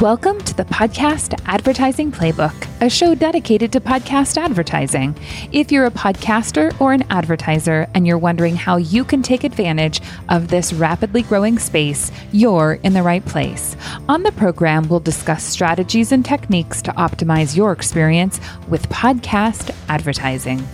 Welcome to the Podcast Advertising Playbook, a show dedicated to podcast advertising. If you're a podcaster or an advertiser and you're wondering how you can take advantage of this rapidly growing space, you're in the right place. On the program, we'll discuss strategies and techniques to optimize your experience with podcast advertising.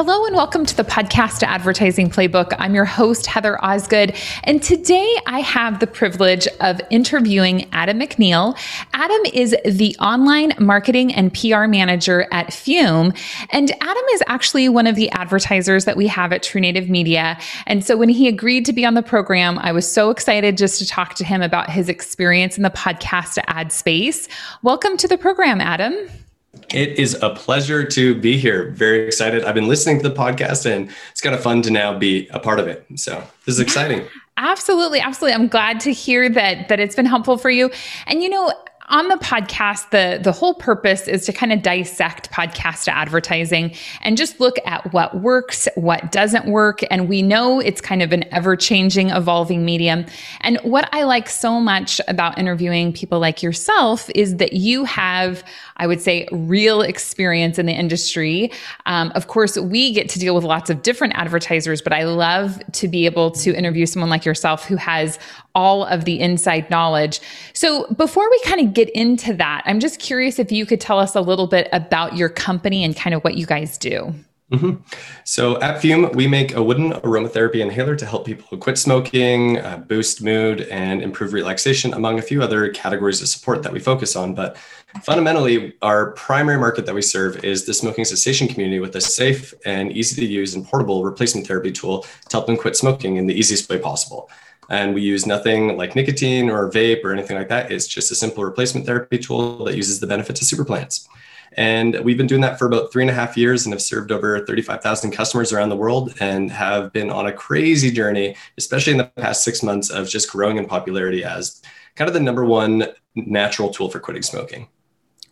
Hello and welcome to the podcast Advertising Playbook. I'm your host, Heather Osgood, and today I have the privilege of interviewing Adam McNeil. Adam is the online marketing and PR manager at Fume, and Adam is actually one of the advertisers that we have at True Native Media. And so when he agreed to be on the program, I was so excited just to talk to him about his experience in the podcast ad space. Welcome to the program, Adam. It is a pleasure to be here. Very excited. I've been listening to the podcast and it's kind of fun to now be a part of it. So this is exciting. Absolutely, absolutely. I'm glad to hear that that it's been helpful for you. And you know, on the podcast, the the whole purpose is to kind of dissect podcast advertising and just look at what works, what doesn't work, and we know it's kind of an ever-changing, evolving medium. And what I like so much about interviewing people like yourself is that you have I would say, real experience in the industry. Um, of course, we get to deal with lots of different advertisers, but I love to be able to interview someone like yourself who has all of the inside knowledge. So, before we kind of get into that, I'm just curious if you could tell us a little bit about your company and kind of what you guys do. Mm-hmm. So at Fume, we make a wooden aromatherapy inhaler to help people who quit smoking, uh, boost mood, and improve relaxation, among a few other categories of support that we focus on. But fundamentally, our primary market that we serve is the smoking cessation community with a safe and easy to use and portable replacement therapy tool to help them quit smoking in the easiest way possible. And we use nothing like nicotine or vape or anything like that. It's just a simple replacement therapy tool that uses the benefits of super plants. And we've been doing that for about three and a half years and have served over 35,000 customers around the world and have been on a crazy journey, especially in the past six months, of just growing in popularity as kind of the number one natural tool for quitting smoking.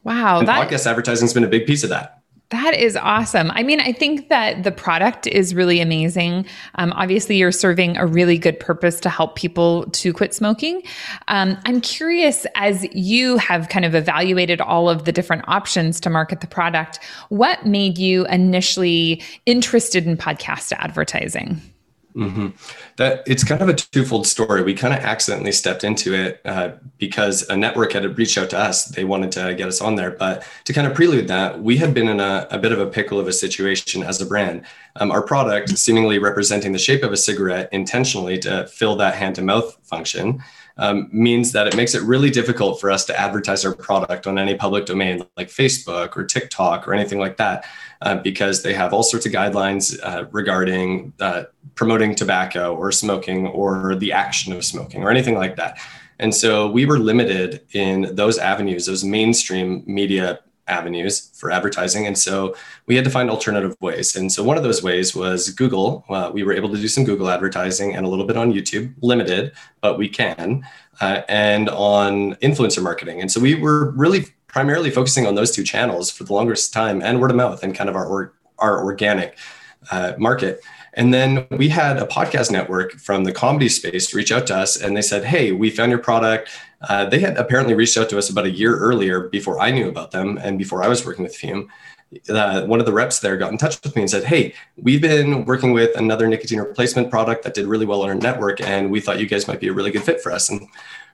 Wow. And that, podcast advertising has been a big piece of that. That is awesome. I mean, I think that the product is really amazing. Um, obviously, you're serving a really good purpose to help people to quit smoking. Um, I'm curious, as you have kind of evaluated all of the different options to market the product, what made you initially interested in podcast advertising? Mm-hmm. That it's kind of a twofold story. We kind of accidentally stepped into it uh, because a network had reached out to us. They wanted to get us on there, but to kind of prelude that, we had been in a, a bit of a pickle of a situation as a brand. Um, our product, seemingly representing the shape of a cigarette intentionally to fill that hand to mouth function, um, means that it makes it really difficult for us to advertise our product on any public domain like Facebook or TikTok or anything like that, uh, because they have all sorts of guidelines uh, regarding uh, promoting tobacco or smoking or the action of smoking or anything like that. And so we were limited in those avenues, those mainstream media avenues for advertising. And so we had to find alternative ways. And so one of those ways was Google. Uh, we were able to do some Google advertising and a little bit on YouTube, limited, but we can, uh, and on influencer marketing. And so we were really primarily focusing on those two channels for the longest time and word of mouth and kind of our, or, our organic uh, market. And then we had a podcast network from the comedy space reach out to us and they said, Hey, we found your product. Uh, they had apparently reached out to us about a year earlier before I knew about them and before I was working with Fume. Uh, one of the reps there got in touch with me and said, Hey, we've been working with another nicotine replacement product that did really well on our network, and we thought you guys might be a really good fit for us. And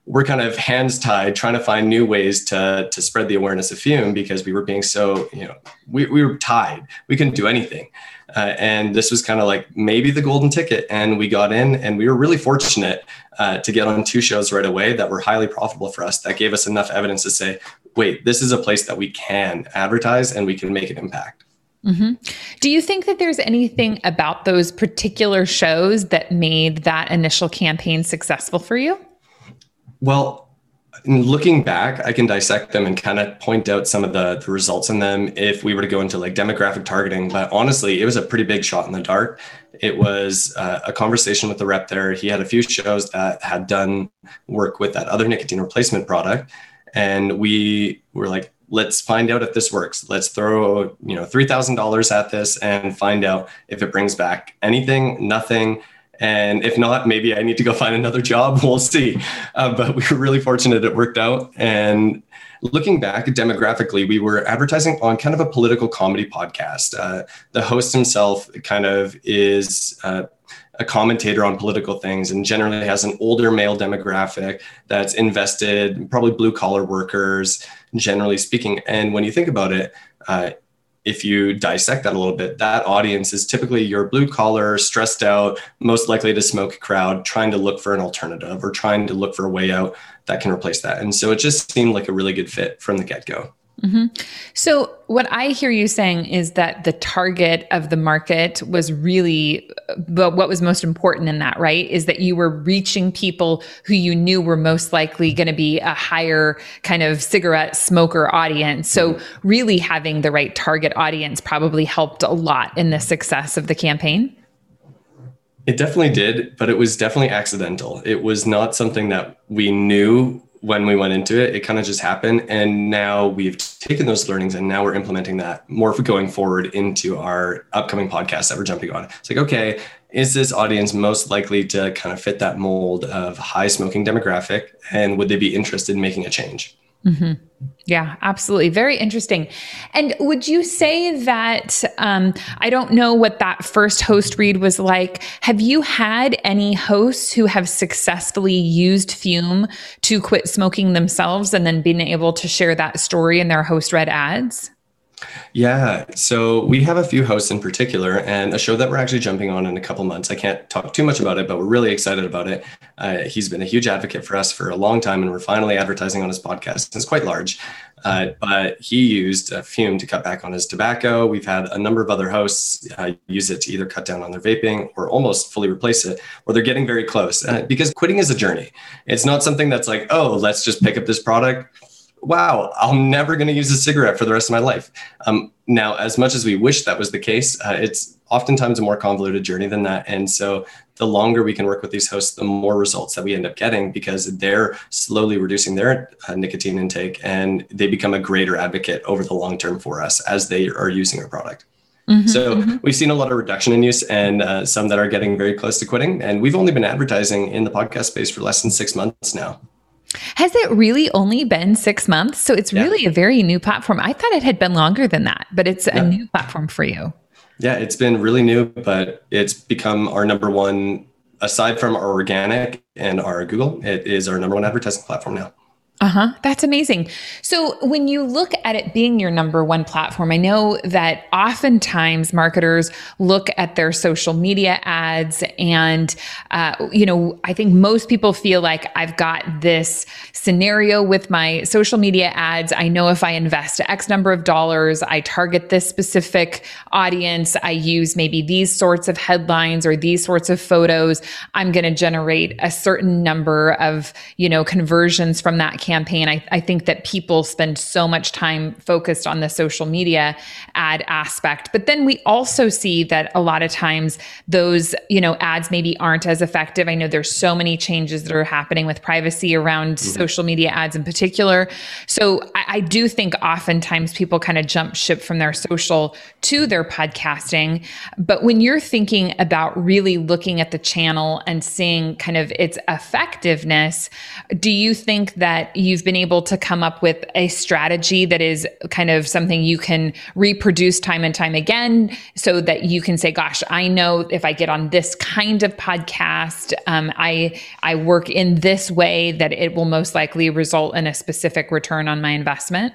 we're kind of hands tied trying to find new ways to, to spread the awareness of fume because we were being so, you know, we, we were tied. We couldn't do anything. Uh, and this was kind of like maybe the golden ticket. And we got in and we were really fortunate uh, to get on two shows right away that were highly profitable for us that gave us enough evidence to say, wait, this is a place that we can advertise and we can make an impact. Mm-hmm. Do you think that there's anything about those particular shows that made that initial campaign successful for you? Well, looking back, I can dissect them and kind of point out some of the, the results in them if we were to go into like demographic targeting. But honestly, it was a pretty big shot in the dark. It was uh, a conversation with the rep there. He had a few shows that had done work with that other nicotine replacement product. And we were like, let's find out if this works. Let's throw, you know, $3,000 at this and find out if it brings back anything, nothing And if not, maybe I need to go find another job. We'll see. Uh, but we were really fortunate it worked out. And looking back demographically, we were advertising on kind of a political comedy podcast. Uh, the host himself kind of is uh, a commentator on political things and generally has an older male demographic that's invested, probably blue collar workers, generally speaking. And when you think about it, uh, if you dissect that a little bit, that audience is typically your blue collar, stressed out, most likely to smoke crowd, trying to look for an alternative or trying to look for a way out that can replace that. And so it just seemed like a really good fit from the get go. Mm-hmm. So, what I hear you saying is that the target of the market was really, but what was most important in that, right? Is that you were reaching people who you knew were most likely going to be a higher kind of cigarette smoker audience. So, really having the right target audience probably helped a lot in the success of the campaign. It definitely did, but it was definitely accidental. It was not something that we knew when we went into it. It kind of just happened. And now we've taken those learnings and now we're implementing that more going forward into our upcoming podcast that we're jumping on. It's like, okay, is this audience most likely to kind of fit that mold of high smoking demographic? And would they be interested in making a change? Mm-hmm. Yeah, absolutely. Very interesting. And would you say that, um, I don't know what that first host read was like. Have you had any hosts who have successfully used Fume to quit smoking themselves and then been able to share that story in their host read ads? Yeah. So we have a few hosts in particular, and a show that we're actually jumping on in a couple months. I can't talk too much about it, but we're really excited about it. Uh, he's been a huge advocate for us for a long time, and we're finally advertising on his podcast. It's quite large, uh, but he used uh, Fume to cut back on his tobacco. We've had a number of other hosts uh, use it to either cut down on their vaping or almost fully replace it, or they're getting very close. Uh, because quitting is a journey. It's not something that's like, oh, let's just pick up this product wow, I'm never going to use a cigarette for the rest of my life. Um, now, as much as we wish that was the case, uh, it's oftentimes a more convoluted journey than that. And so the longer we can work with these hosts, the more results that we end up getting because they're slowly reducing their uh, nicotine intake and they become a greater advocate over the long term for us as they are using our product. Mm-hmm, so mm-hmm. we've seen a lot of reduction in use and uh, some that are getting very close to quitting. And we've only been advertising in the podcast space for less than six months now. Has it really only been six months? So it's yeah. really a very new platform. I thought it had been longer than that, but it's yeah. a new platform for you. Yeah, it's been really new, but it's become our number one, aside from our organic and our Google, it is our number one advertising platform now. Uh huh. That's amazing. So, when you look at it being your number one platform, I know that oftentimes marketers look at their social media ads, and, uh, you know, I think most people feel like I've got this scenario with my social media ads. I know if I invest X number of dollars, I target this specific audience, I use maybe these sorts of headlines or these sorts of photos, I'm going to generate a certain number of, you know, conversions from that campaign campaign. I, I think that people spend so much time focused on the social media ad aspect. But then we also see that a lot of times those, you know, ads maybe aren't as effective. I know there's so many changes that are happening with privacy around mm-hmm. social media ads in particular. So I, I do think oftentimes people kind of jump ship from their social to their podcasting. But when you're thinking about really looking at the channel and seeing kind of its effectiveness, do you think that you've been able to come up with a strategy that is kind of something you can reproduce time and time again so that you can say gosh i know if i get on this kind of podcast um, i i work in this way that it will most likely result in a specific return on my investment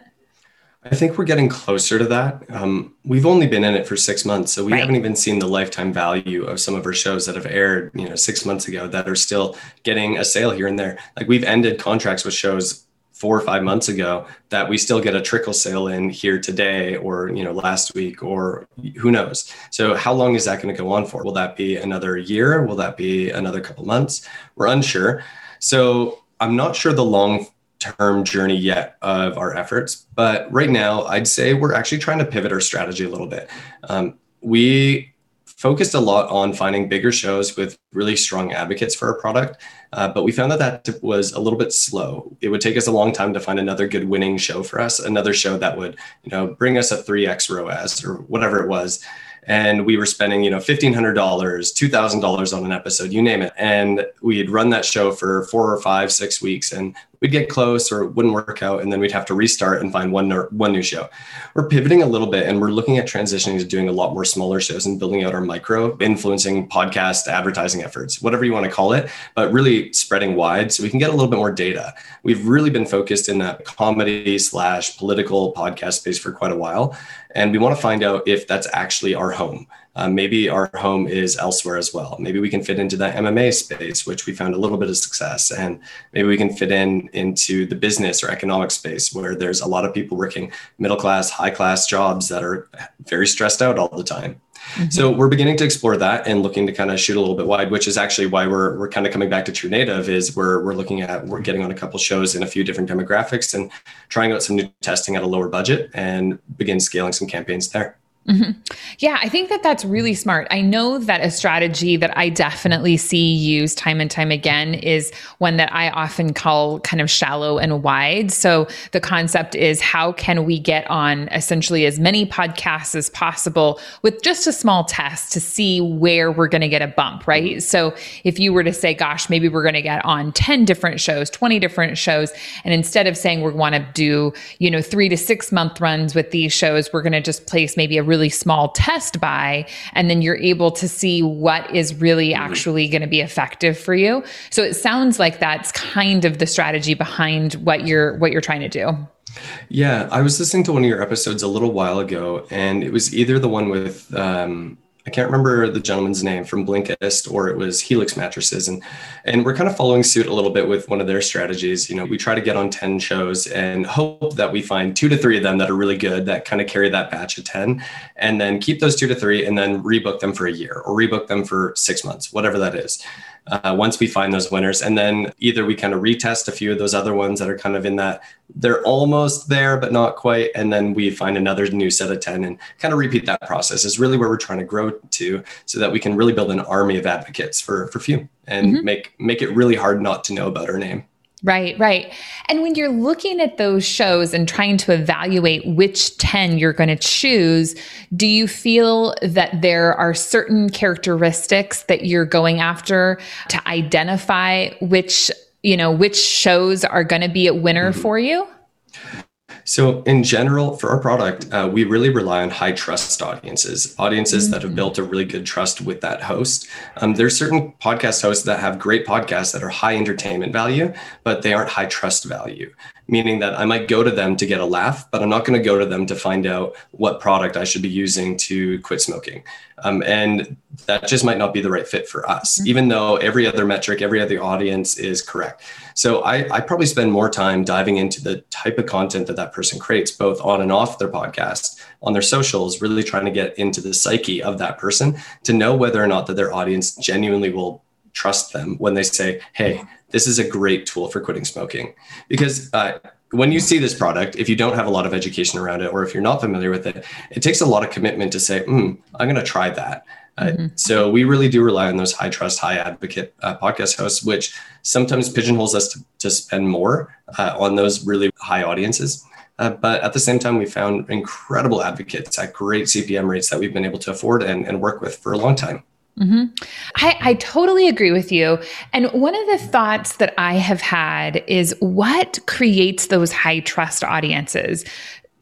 I think we're getting closer to that. Um, we've only been in it for six months, so we right. haven't even seen the lifetime value of some of our shows that have aired, you know, six months ago that are still getting a sale here and there. Like we've ended contracts with shows four or five months ago that we still get a trickle sale in here today or you know last week or who knows so how long is that going to go on for will that be another year will that be another couple months we're unsure so i'm not sure the long term journey yet of our efforts but right now i'd say we're actually trying to pivot our strategy a little bit um, we focused a lot on finding bigger shows with really strong advocates for our product. Uh, but we found that that was a little bit slow. It would take us a long time to find another good winning show for us, another show that would, you know, bring us a 3x ROAS or whatever it was. and we were spending you know $1500 $2000 on an episode you name it and we'd run that show for four or five six weeks and we'd get close or it wouldn't work out and then we'd have to restart and find one one new show. We're pivoting a little bit and we're looking at transitioning to doing a lot more smaller shows and building out our micro influencing podcast advertising efforts whatever you want to call it but really spreading wide so we can get a little bit more data. We've really been focused in that comedy slash political podcast space for quite a while and we want to find out if that's actually our home uh, maybe our home is elsewhere as well. Maybe we can fit into that MMA space, which we found a little bit of success, and maybe we can fit in into the business or economic space where there's a lot of people working middle class, high class jobs that are very stressed out all the time. Mm-hmm. So we're beginning to explore that and looking to kind of shoot a little bit wide, which is actually why we're we're kind of coming back to True Native. Is we're we're looking at we're getting on a couple shows in a few different demographics and trying out some new testing at a lower budget and begin scaling some campaigns there. Mm-hmm. Yeah, I think that that's really smart. I know that a strategy that I definitely see used time and time again is one that I often call kind of shallow and wide. So the concept is how can we get on essentially as many podcasts as possible with just a small test to see where we're going to get a bump, right? So if you were to say, gosh, maybe we're going to get on 10 different shows, 20 different shows, and instead of saying we want to do, you know, three to six month runs with these shows, we're going to just place maybe a really really small test buy and then you're able to see what is really mm-hmm. actually going to be effective for you so it sounds like that's kind of the strategy behind what you're what you're trying to do yeah i was listening to one of your episodes a little while ago and it was either the one with um, I can't remember the gentleman's name from Blinkist or it was Helix mattresses. And and we're kind of following suit a little bit with one of their strategies. You know, we try to get on 10 shows and hope that we find two to three of them that are really good that kind of carry that batch of 10 and then keep those two to three and then rebook them for a year or rebook them for six months, whatever that is uh, once we find those winners. And then either we kind of retest a Fume of those other ones that are kind of in that they're almost there, but not quite. And then we find another new set of 10 and kind of repeat that process is really where we're trying to grow to so that we can really build an army of advocates for, for few and mm-hmm. make, make it really hard not to know about our name. Right, right. And when you're looking at those shows and trying to evaluate which 10 you're going to choose, do you feel that there are certain characteristics that you're going after to identify which, you know, which shows are going to be a winner mm-hmm. for you? So, in general, for our product, uh, we really rely on high trust audiences, audiences mm-hmm. that have mm. built a really good trust with that host. Um, there's certain podcast hosts that have great podcasts that are high entertainment value, but they aren't high trust value meaning that I might go to them to get a laugh, but I'm not going to go to them to find out what product I should be using to quit smoking. Um, and that just might not be the right fit for us, mm-hmm. even though every other metric, every other audience is correct. So I, I probably spend more time diving into the type of content that that person creates, both on and off their podcast, on their socials, really trying to get into the psyche of that person to know whether or not that their audience genuinely will trust them when they say, hey, this is a great tool for quitting smoking. Because uh, when you see this product, if you don't have a lot of education around it, or if you're not familiar with it, it takes a lot of commitment to say, mm, I'm going to try that. Uh, mm-hmm. so we really do rely on those high trust, high advocate uh, podcast hosts, which sometimes pigeonholes us to, to spend more uh, on those really high audiences. Uh, but at the same time, we found incredible advocates at great CPM rates that we've been able to afford and, and work with for a long time. Mm-hmm. I, I totally agree with you. And one of the thoughts that I have had is what creates those high trust audiences?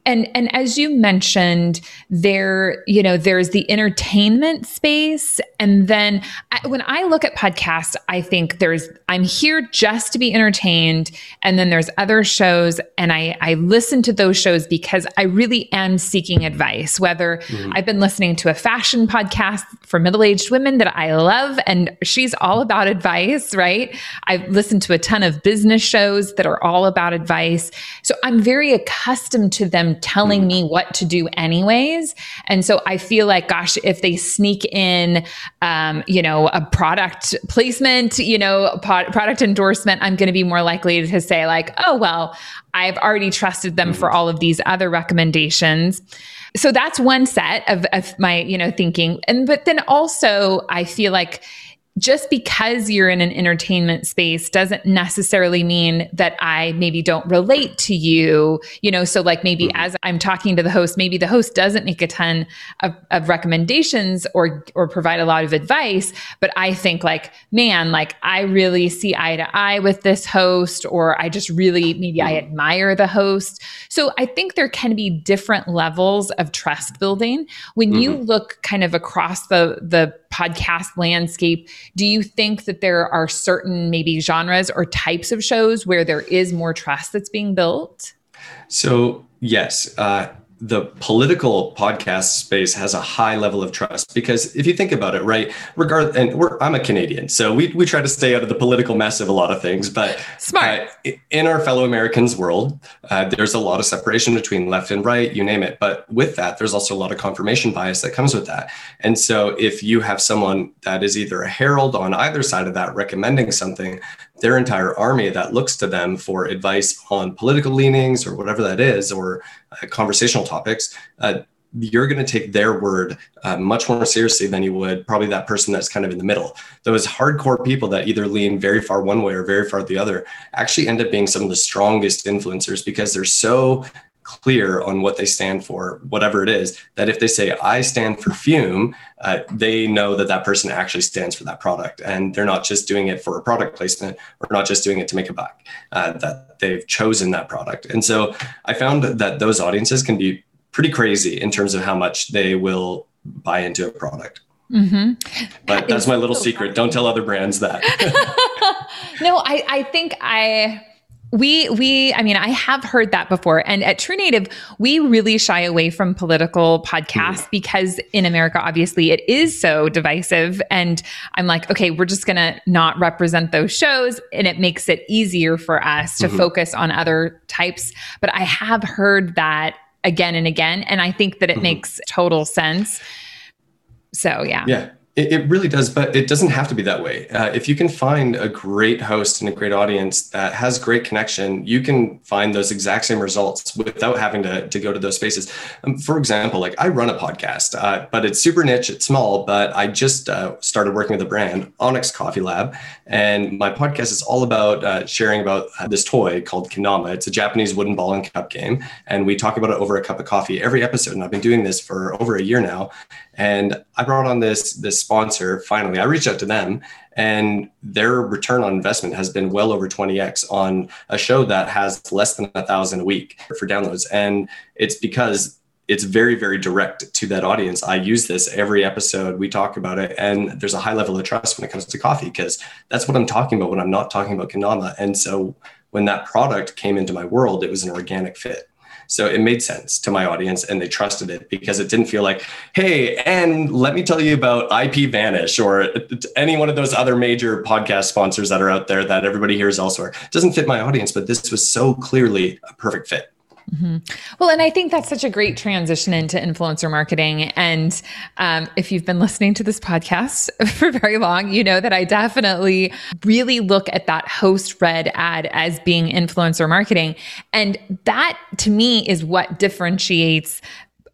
And and as you mentioned there you know there's the entertainment space. And then I, when i look at podcasts i think there's i'm here just to be entertained. And then there's other shows. And i i listen to those shows because i really am seeking advice whether mm-hmm. i've been listening to a fashion podcast for middle-aged women that i love and she's all about advice right? I've listened to a ton of business shows that are all about advice. So i'm very accustomed to them telling mm. me what to do anyways. And so I feel like, gosh, if they sneak in, um, you know, a product placement, you know, product endorsement, I'm going to be more likely to say like, oh, well, I've already trusted them mm. for all of these other recommendations so that's one set of, of my you know thinking and but then also i feel like just because you're in an entertainment space doesn't necessarily mean that I maybe don't relate to you. You know, so like maybe mm-hmm. as I'm talking to the host, maybe the host doesn't make a ton of, of recommendations or or provide a lot of advice, but I think like, man, like I really see eye to eye with this host, or I just really maybe I mm-hmm. admire the host. So I think there can be different levels of trust building when mm-hmm. you look kind of across the the podcast landscape, do you think that there are certain maybe genres or types of shows where there is more trust that's being built? So, yes. Uh, the political podcast space has a high level of trust because if you think about it, right, regard and I'm a Canadian, so we we try to stay out of the political mess of a lot of things. But smart uh, in our fellow Americans world, uh, there's a lot of separation between left and right, you name it. But with that, there's also a lot of confirmation bias that comes with that. And so if you have someone that is either a herald on either side of that recommending something, their entire army that looks to them for advice on political leanings or whatever that is, or uh, conversational topics, uh, you're going to take their word uh, much more seriously than you would probably that person that's kind of in the middle. Those hardcore people that either lean very far one way or very far the other actually end up being some of the strongest influencers because they're so clear on what they stand for, whatever it is, that if they say, I stand for Fume, uh, they know that that person actually stands for that product. And they're not just doing it for a product placement or not just doing it to make a buck, uh, that they've chosen that product. And so I found that those audiences can be pretty crazy in terms of how much they will buy into a product. Mm-hmm. But that that's my little so secret. Funny. Don't tell other brands that. no, I, I think I we we I mean I have heard that before. And at True Native we really shy away from political podcasts mm. because in America obviously it is so divisive. And I'm like okay we're just going to not represent those shows. And it makes it easier for us to mm-hmm. focus on other types. But I have heard that again and again. And I think that it mm-hmm. makes total sense. So yeah. Yeah it, it really does, but it doesn't have to be that way. Uh, if you can find a great host and a great audience that has great connection, you can find those exact same results without having to, to go to those spaces. Um, for example, like I run a podcast, uh, but it's super niche, it's small, but I just uh, started working with a brand, Onyx Coffee Lab, and my podcast is all about uh, sharing about uh, this toy called Kendama. It's a Japanese wooden ball and cup game, and we talk about it over a cup of coffee every episode. And I've been doing this for over a year now, and I brought on this this sponsor finally. I reached out to them and their return on investment has been well over 20x on a show that has less than a thousand a week for downloads. And it's because it's very, very direct to that audience. I use this every episode. We talk about it, and there's a high level of trust when it comes to coffee because that's what I'm talking about when I'm not talking about Kendama. And so when that product came into my world, it was an organic fit. So it made sense to my audience and they trusted it because it didn't feel like, hey, and let me tell you about IP Vanish or any one of those other major podcast sponsors that are out there that everybody hears elsewhere. It doesn't fit my audience, but this was so clearly a perfect fit. Mm-hmm. Well, and I think that's such a great transition into influencer marketing. And um, if you've been listening to this podcast for very long, you know that I definitely really look at that host read ad as being influencer marketing. And that to me is what differentiates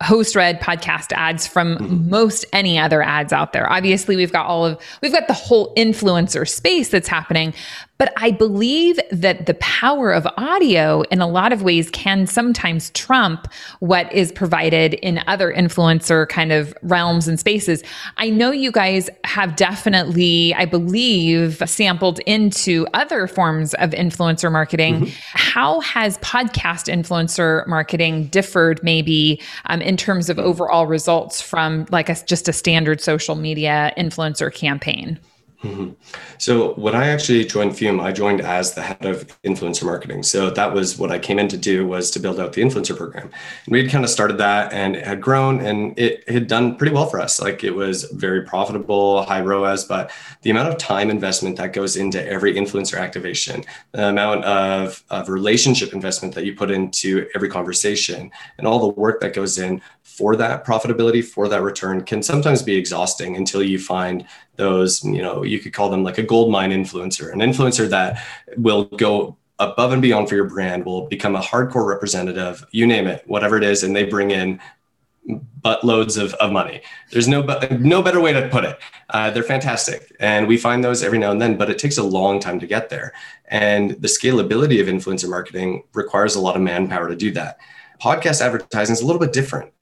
host read podcast ads from mm-hmm. most any other ads out there. Obviously, we've got all of we've got the whole influencer space that's happening, but I believe that the power of audio in a lot of ways can sometimes trump what is provided in other influencer kind of realms and spaces. I know you guys have definitely, I believe, sampled into other forms of influencer marketing. Mm-hmm. How has podcast influencer marketing differed maybe um, in terms of overall results from like a, just a standard social media influencer campaign? Mm-hmm. So when I actually joined Fume, I joined as the head of influencer marketing. So that was what I came in to do was to build out the influencer program. And we had kind of started that and it had grown and it had done pretty well for us. Like it was very profitable, high ROAS, but the amount of time investment that goes into every influencer activation, the amount of, of relationship investment that you put into every conversation and all the work that goes in for that profitability, for that return can sometimes be exhausting until you find those, you know, you could call them like a gold mine influencer, an influencer that will go above and beyond for your brand, will become a hardcore representative, you name it, whatever it is, and they bring in buttloads of, of money. There's no no better way to put it. Uh, they're fantastic, and we find those every now and then, but it takes a long time to get there. And the scalability of influencer marketing requires a lot of manpower to do that. Podcast advertising is a little bit different.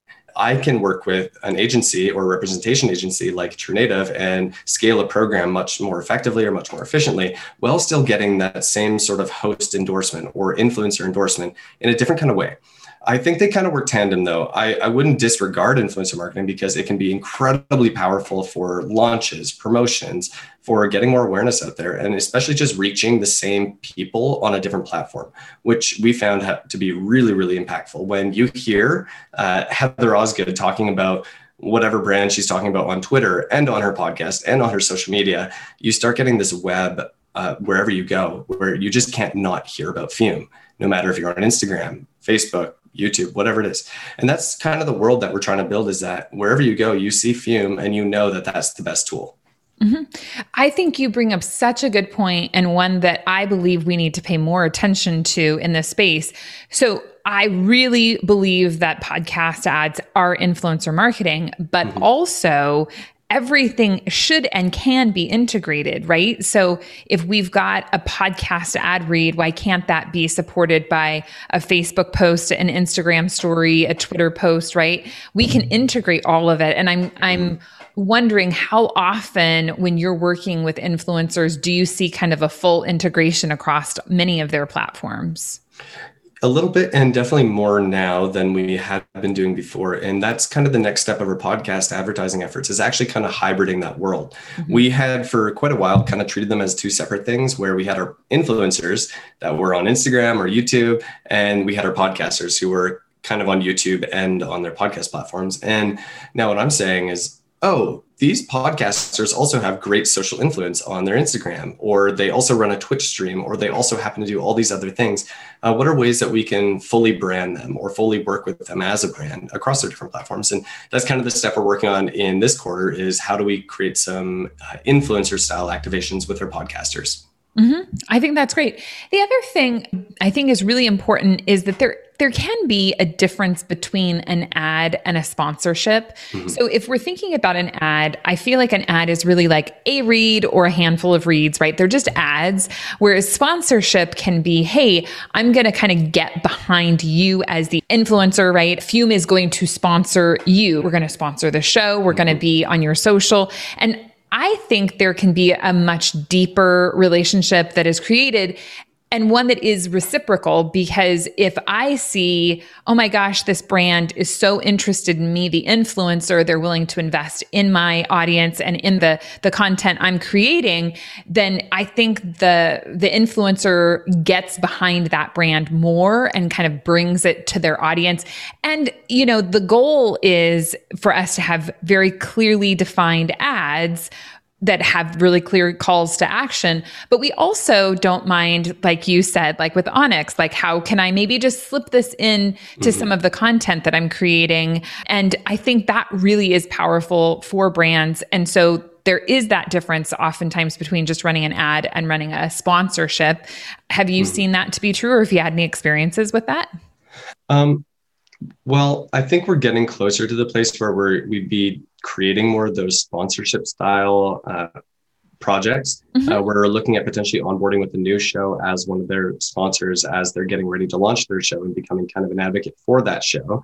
I can work with an agency or representation agency like True Native and scale a program much more effectively or much more efficiently while still getting that same sort of host endorsement or influencer endorsement in a different kind of way. I think they kind of work tandem though. I, I wouldn't disregard influencer marketing because it can be incredibly powerful for launches, promotions, for getting more awareness out there, and especially just reaching the same people on a different platform, which we found to be really, really impactful. When you hear uh, Heather Osgood talking about whatever brand she's talking about on Twitter and on her podcast and on her social media, you start getting this web uh, wherever you go where you just can't not hear about Fume, no matter if you're on Instagram, Facebook, YouTube, whatever it is. And that's kind of the world that we're trying to build is that wherever you go, you see Fume and you know that that's the best tool. Mm-hmm. I think you bring up such a good point and one that I believe we need to pay more attention to in this space. So, I really believe that podcast ads are influencer marketing, but mm-hmm. also everything should and can be integrated, right? So if we've got a podcast ad read, why can't that be supported by a Facebook post, an Instagram story, a Twitter post, right? We can integrate all of it. And I'm I'm wondering how often when you're working with influencers do you see kind of a full integration across many of their platforms? A little bit, and definitely more now than we had been doing before. And that's kind of the next step of our podcast advertising efforts is actually kind of hybriding that world. Mm-hmm. We had for quite a while kind of treated them as two separate things where we had our influencers that were on Instagram or YouTube, and we had our podcasters who were kind of on YouTube and on their podcast platforms. And now what I'm saying is oh, these podcasters also have great social influence on their Instagram, or they also run a Twitch stream, or they also happen to do all these other things. Uh, what are ways that we can fully brand them or fully work with them as a brand across their different platforms? And that's kind of the step we're working on in this quarter is how do we create some uh, influencer style activations with our podcasters? Mm-hmm. I think that's great. The other thing I think is really important is that there there can be a difference between an ad and a sponsorship. Mm-hmm. So if we're thinking about an ad, I feel like an ad is really like a read or a handful of reads, right? They're just ads. Whereas sponsorship can be, hey, I'm going to kind of get behind you as the influencer, right? Fume is going to sponsor you. We're going to sponsor the show. We're going to mm-hmm. be on your social. And I think there can be a much deeper relationship that is created and one that is reciprocal because if I see, oh my gosh, this brand is so interested in me, the influencer, they're willing to invest in my audience and in the the content I'm creating, then I think the the influencer gets behind that brand more and kind of brings it to their audience. And you know, the goal is for us to have very clearly defined ads that have really clear calls to action. But we also don't mind, like you said, like with Onyx, like how can I maybe just slip this in to mm-hmm. some of the content that I'm creating? And I think that really is powerful for brands. And so there is that difference oftentimes between just running an ad and running a sponsorship. Have you mm-hmm. seen that to be true, or have you had any experiences with that? Um, well, I think we're getting closer to the place where we're, we'd be creating more of those sponsorship style uh, projects. Mm-hmm. Uh, we're looking at potentially onboarding with the new show as one of their sponsors as they're getting ready to launch their show and becoming kind of an advocate for that show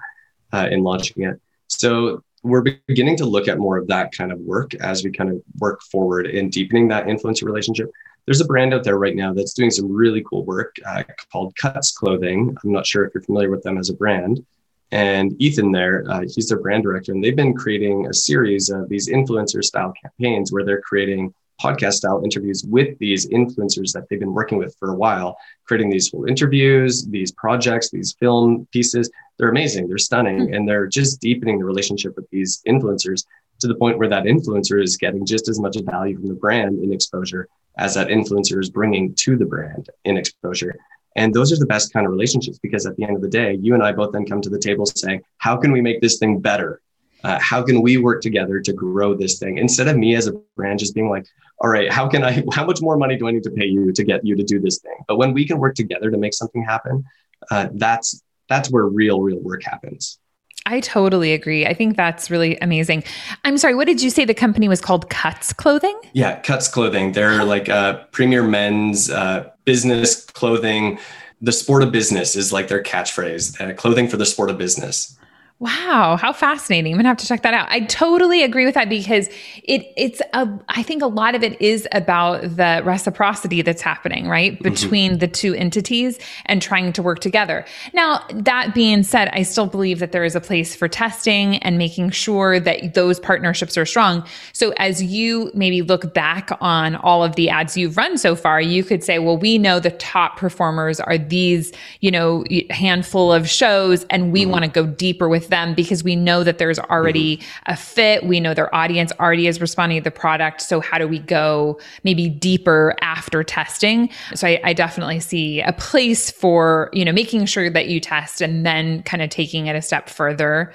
uh, in launching it. So we're beginning to look at more of that kind of work as we kind of work forward in deepening that influencer relationship. There's a brand out there right now that's doing some really cool work uh, called Cuts Clothing. I'm not sure if you're familiar with them as a brand and Ethan there, uh, he's their brand director, and they've been creating a series of these influencer style campaigns where they're creating podcast style interviews with these influencers that they've been working with for a while, creating these full interviews, these projects, these film pieces. They're amazing, they're stunning, mm-hmm. and they're just deepening the relationship with these influencers to the point where that influencer is getting just as much value from the brand in exposure as that influencer is bringing to the brand in exposure. And those are the best kind of relationships because at the end of the day, you and I both then come to the table saying, how can we make this thing better? Uh, how can we work together to grow this thing instead of me as a brand just being like, all right, how can I, how much more money do I need to pay you to get you to do this thing? But when we can work together to make something happen, uh, that's, that's where real, real work happens. I totally agree. I think that's really amazing. I'm sorry, what did you say the company was called? Cuts Clothing? Yeah, Cuts Clothing. They're like uh, premier men's uh, business clothing. The sport of business is like their catchphrase uh, clothing for the sport of business. Wow, how fascinating. I'm gonna have to check that out. I totally agree with that because it it's a I think a lot of it is about the reciprocity that's happening, right? Mm-hmm. Between mm-hmm. the two entities and trying to work together. Now, that being said, I still believe that there is a place for testing and making sure that those partnerships are strong. So as you maybe look back on all of the ads you've run so far, you could say, well, we know the top performers are these, you know, handful of shows and we mm-hmm. want to go deeper with them because we know that there's already mm-hmm. a fit. We know their audience already is responding to the product. So how do we go maybe deeper after testing? So I, I definitely see a place for, you know, making sure that you test and then kind of taking it a step further.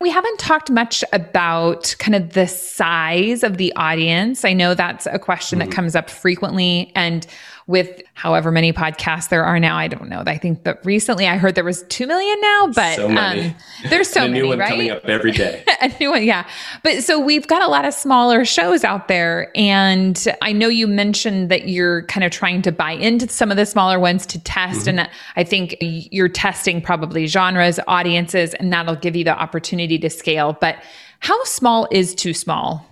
We haven't talked much about kind of the size of the audience. I know that's a question mm-hmm. that comes up frequently. And with however many podcasts there are now. I don't know. I think that recently I heard there was 2 million now, but so um, there's so many, new one right? coming up every day. a new one, yeah. But so we've got a lot of smaller shows out there. And I know you mentioned that you're kind of trying to buy into some of the smaller ones to test. Mm-hmm. And I think you're testing probably genres, audiences, and that'll give you the opportunity to scale. But how small is too small?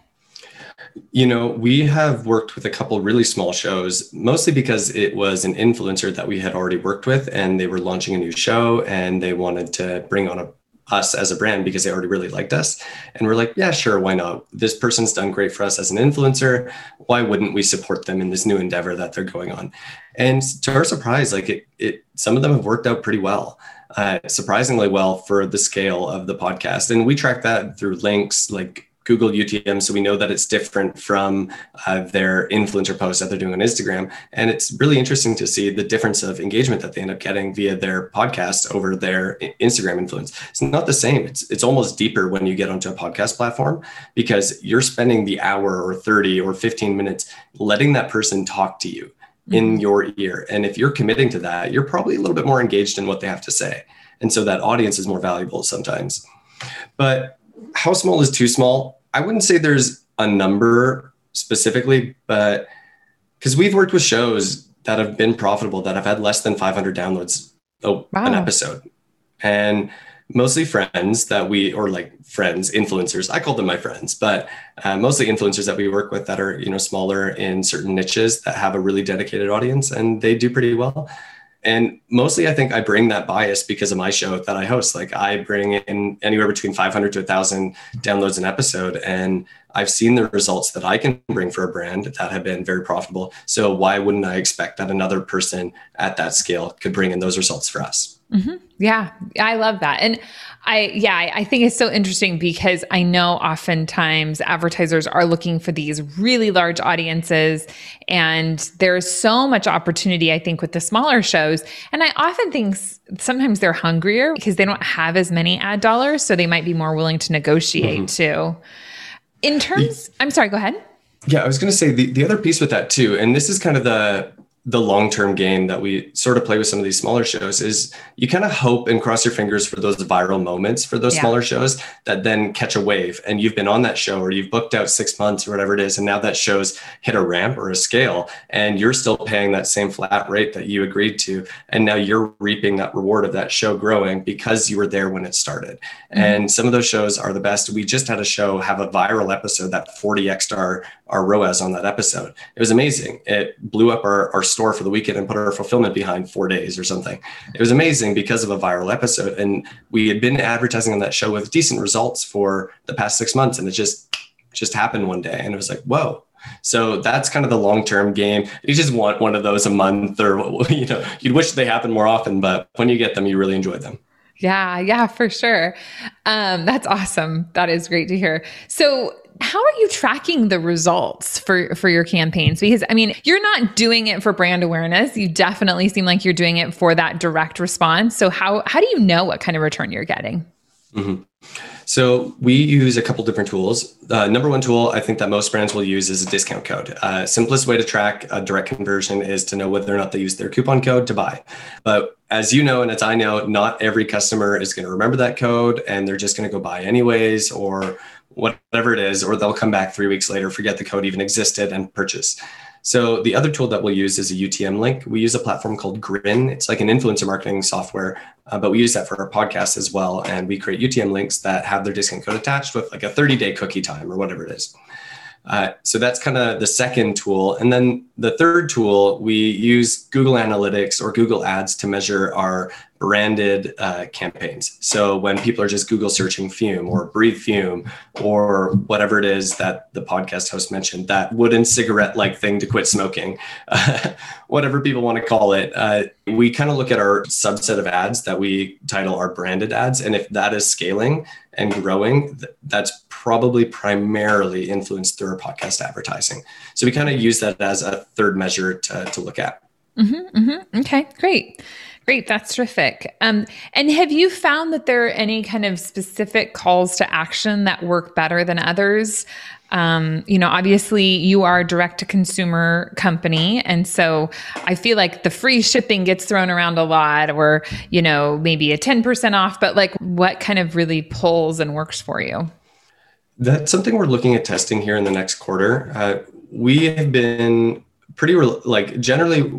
You know, we have worked with a couple really small shows, mostly because it was an influencer that we had already worked with and they were launching a new show and they wanted to bring on a, us as a brand because they already really liked us. And we're like, yeah, sure, why not? This person's done great for us as an influencer. Why wouldn't we support them in this new endeavor that they're going on? And to our surprise, like it, it some of them have worked out pretty well. Uh, surprisingly well for the scale of the podcast. And we track that through links like Google UTM, so we know that it's different from uh, their influencer posts that they're doing on Instagram. And it's really interesting to see the difference of engagement that they end up getting via their podcast over their Instagram influence. It's not the same. It's it's almost deeper when you get onto a podcast platform because you're spending the hour or 30 or 15 minutes letting that person talk to you in mm-hmm. your ear. And if you're committing to that, you're probably a little bit more engaged in what they have to say. And so that audience is more valuable sometimes. But how small is too small? I wouldn't say there's a number specifically, but because we've worked with shows that have been profitable that have had less than 500 downloads oh, wow. an episode, and mostly friends that we or like friends influencers i call them my friends but uh, mostly influencers that we work with that are you know smaller in certain niches that have a really dedicated audience and they do pretty well and mostly i think i bring that bias because of my show that i host. Like i bring in anywhere between 500 to 1000 downloads an episode. And i've seen the results that i can bring for a brand that have been very profitable so why wouldn't i expect that another person at that scale could bring in those results for us Mm-hmm. Yeah, I love that. And I, yeah, I think it's so interesting because I know oftentimes advertisers are looking for these really large audiences, and there's so much opportunity, I think, with the smaller shows. And I often think sometimes they're hungrier because they don't have as many ad dollars, so they might be more willing to negotiate mm-hmm. too. In terms, I'm sorry, go ahead. Yeah, I was going to say the, the other piece with that too, and this is kind of the the long-term game that we sort of play with some of these smaller shows is you kind of hope and cross your fingers for those viral moments for those yeah. smaller shows that then catch a wave and you've been on that show or you've booked out six months or whatever it is and now that show's hit a ramp or a scale and you're still paying that same flat rate that you agreed to and now you're reaping that reward of that show growing because you were there when it started mm-hmm. and some of those shows are the best we just had a show have a viral episode that 40x our our ROAS on that episode it was amazing it blew up our, our store for the weekend and put our fulfillment behind four days or something. It was amazing because of a viral episode. And we had been advertising on that show with decent results for the past six months. And it just just happened one day. And it was like, whoa. So that's kind of the long-term game. You just want one of those a month or you know, you'd wish they happen more often, but when you get them, you really enjoy them. Yeah, yeah, for sure. Um, that's awesome. That is great to hear. So how are you tracking the results for for your campaigns because i mean you're not doing it for brand awareness you definitely seem like you're doing it for that direct response so how how do you know what kind of return you're getting Mm-hmm. So we use a couple different tools. Uh, number one tool I think that most brands will use is a discount code. Uh, simplest way to track a direct conversion is to know whether or not they use their coupon code to buy. But as you know, and as I know, not every customer is going to remember that code and they're just going to go buy anyways, or whatever it is, or they'll come back three weeks later, forget the code even existed, and purchase. So the other tool that we'll use is a UTM link. We use a platform called Grin. It's like an influencer marketing software, uh, but we use that for our podcast as well. And we create UTM links that have their discount code attached with like a 30 day cookie time or whatever it is. Uh, so that's kind of the second tool. And then the third tool, we use Google Analytics or Google Ads to measure our branded uh, campaigns. So when people are just Google searching fume or breathe fume or whatever it is that the podcast host mentioned, that wooden cigarette like thing to quit smoking, whatever people want to call it, uh, we kind of look at our subset of ads that we title our branded ads. And if that is scaling and growing, that's probably primarily influenced through our podcast advertising. So we kind of use that as a third measure to, to look at. Mm-hmm, mm-hmm. Okay, great. Great, that's terrific. Um, and have you found that there are any kind of specific calls to action that work better than others? Um, you know, obviously you are a direct to consumer company. And so I feel like the free shipping gets thrown around a lot, or, you know, maybe a 10% off, but like what kind of really pulls and works for you? That's something we're looking at testing here in the next quarter. Uh, we have been pretty, re- like, generally,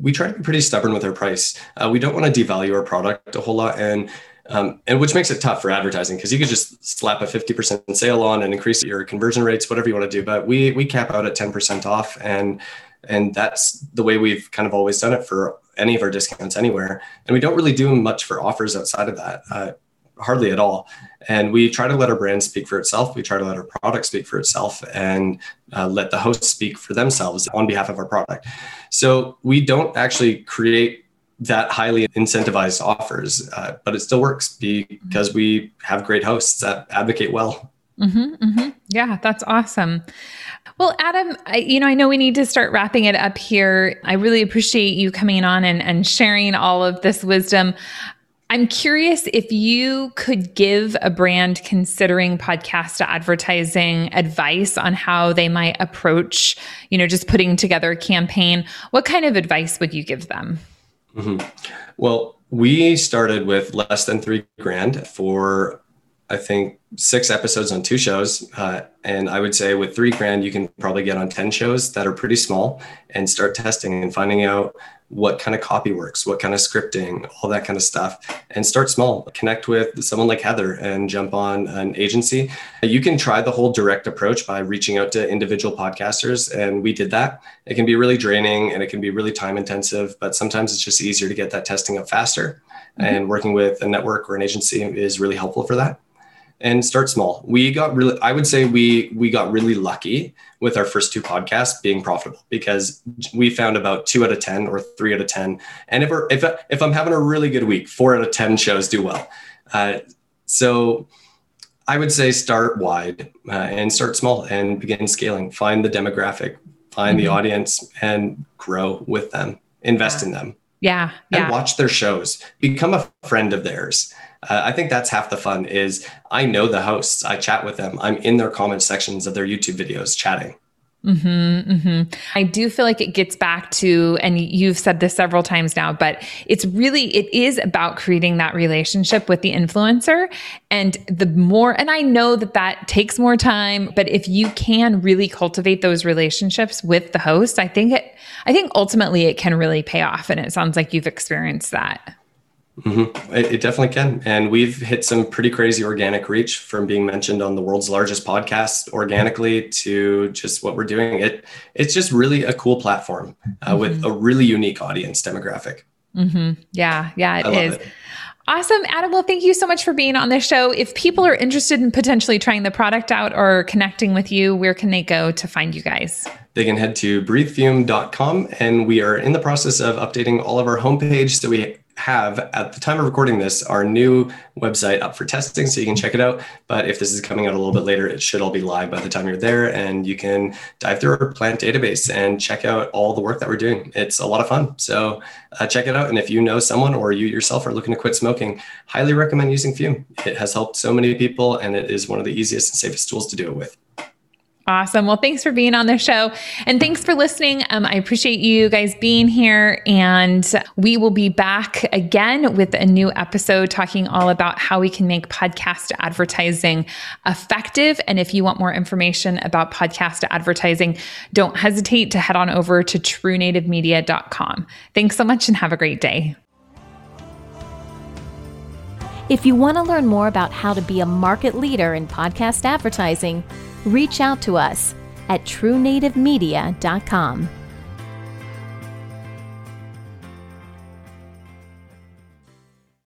we try to be pretty stubborn with our price. Uh, we don't want to devalue our product a whole lot. And um, and which makes it tough for advertising because you could just slap a 50% sale on and increase your conversion rates, whatever you want to do. But we we cap out at 10% off, and and that's the way we've kind of always done it for any of our discounts anywhere. And we don't really do much for offers outside of that. Uh, hardly at all. And we try to let our brand speak for itself. We try to let our product speak for itself and uh, let the hosts speak for themselves on behalf of our product. So we don't actually create that highly incentivized offers, uh, but it still works because we have great hosts that advocate well. Mm-hmm, mm-hmm. Yeah, that's awesome. Well, Adam, I, you know, I know we need to start wrapping it up here. I really appreciate you coming on and, and sharing all of this wisdom. I'm curious if you could give a brand considering podcast advertising advice on how they might approach, you know, just putting together a campaign. What kind of advice would you give them? Mm-hmm. Well, we started with less than three grand for, I think, six episodes on two shows. Uh, and I would say with three grand, you can probably get on 10 shows that are pretty small and start testing and finding out what kind of copy works, what kind of scripting, all that kind of stuff, and start small. Connect with someone like Heather and jump on an agency. You can try the whole direct approach by reaching out to individual podcasters, and we did that. It can be really draining and it can be really time intensive, but sometimes it's just easier to get that testing up faster. Mm-hmm. And working with a network or an agency is really helpful for that and start small. We got really, I would say we we got really lucky with our first two podcasts being profitable because we found about two out of ten or three out of ten. And if we're, if if I'm having a really good week, four out of ten shows do well. Uh, so I would say start wide uh, and start small and begin scaling. Find the demographic, find mm-hmm. the audience, and grow with them. Invest yeah. in them. Yeah, yeah. And watch their shows. Become a friend of theirs uh, I think that's half the fun is I know the hosts. I chat with them. I'm in their comment sections of their YouTube videos chatting. Mm-hmm, mm-hmm. I do feel like it gets back to, and you've said this several times now, but it's really, it is about creating that relationship with the influencer. And the more, and I know that that takes more time, but if you can really cultivate those relationships with the host, I think it, I think ultimately it can really pay off. And it sounds like you've experienced that. Mm-hmm. It, it, definitely can. And we've hit some pretty crazy organic reach from being mentioned on the world's largest podcast organically to just what we're doing. It It's just really a cool platform uh, mm-hmm. with a really unique audience demographic. Mm-hmm. Yeah, yeah, it is. It. Awesome. Adam, well, thank you so much for being on this show. If people are interested in potentially trying the product out or connecting with you, where can they go to find you guys? They can head to breathefume.com and we are in the process of updating all of our homepage so we have at the time of recording this our new website up for testing so you can check it out. But if this is coming out a little bit later it should all be live by the time you're there and you can dive through our plant database and check out all the work that we're doing. It's a lot of fun. So uh, check it out and if you know someone or you yourself are looking to quit smoking highly recommend using fume. It has helped so many people and it is one of the easiest and safest tools to do it with Awesome. Well, thanks for being on the show and thanks for listening. Um, I appreciate you guys being here. And we will be back again with a new episode talking all about how we can make podcast advertising effective. And if you want more information about podcast advertising, don't hesitate to head on over to truenativemedia.com. Thanks so much and have a great day. If you want to learn more about how to be a market leader in podcast advertising, reach out to us at truenativemedia.com.